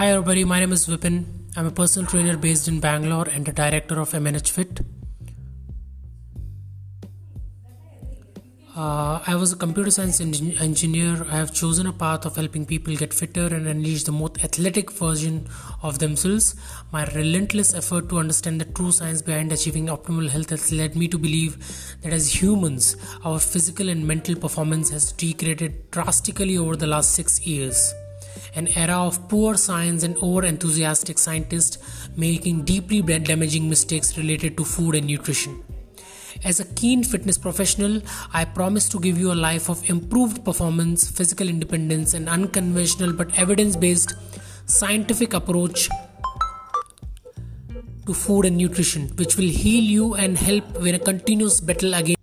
Hi everybody, my name is Vipin. I'm a personal trainer based in Bangalore and the director of MNH Fit. Uh, I was a computer science engineer. I have chosen a path of helping people get fitter and unleash the most athletic version of themselves. My relentless effort to understand the true science behind achieving optimal health has led me to believe that as humans, our physical and mental performance has degraded drastically over the last six years an era of poor science and over enthusiastic scientists making deeply damaging mistakes related to food and nutrition. As a keen fitness professional, I promise to give you a life of improved performance, physical independence, and unconventional but evidence based scientific approach to food and nutrition, which will heal you and help win a continuous battle against.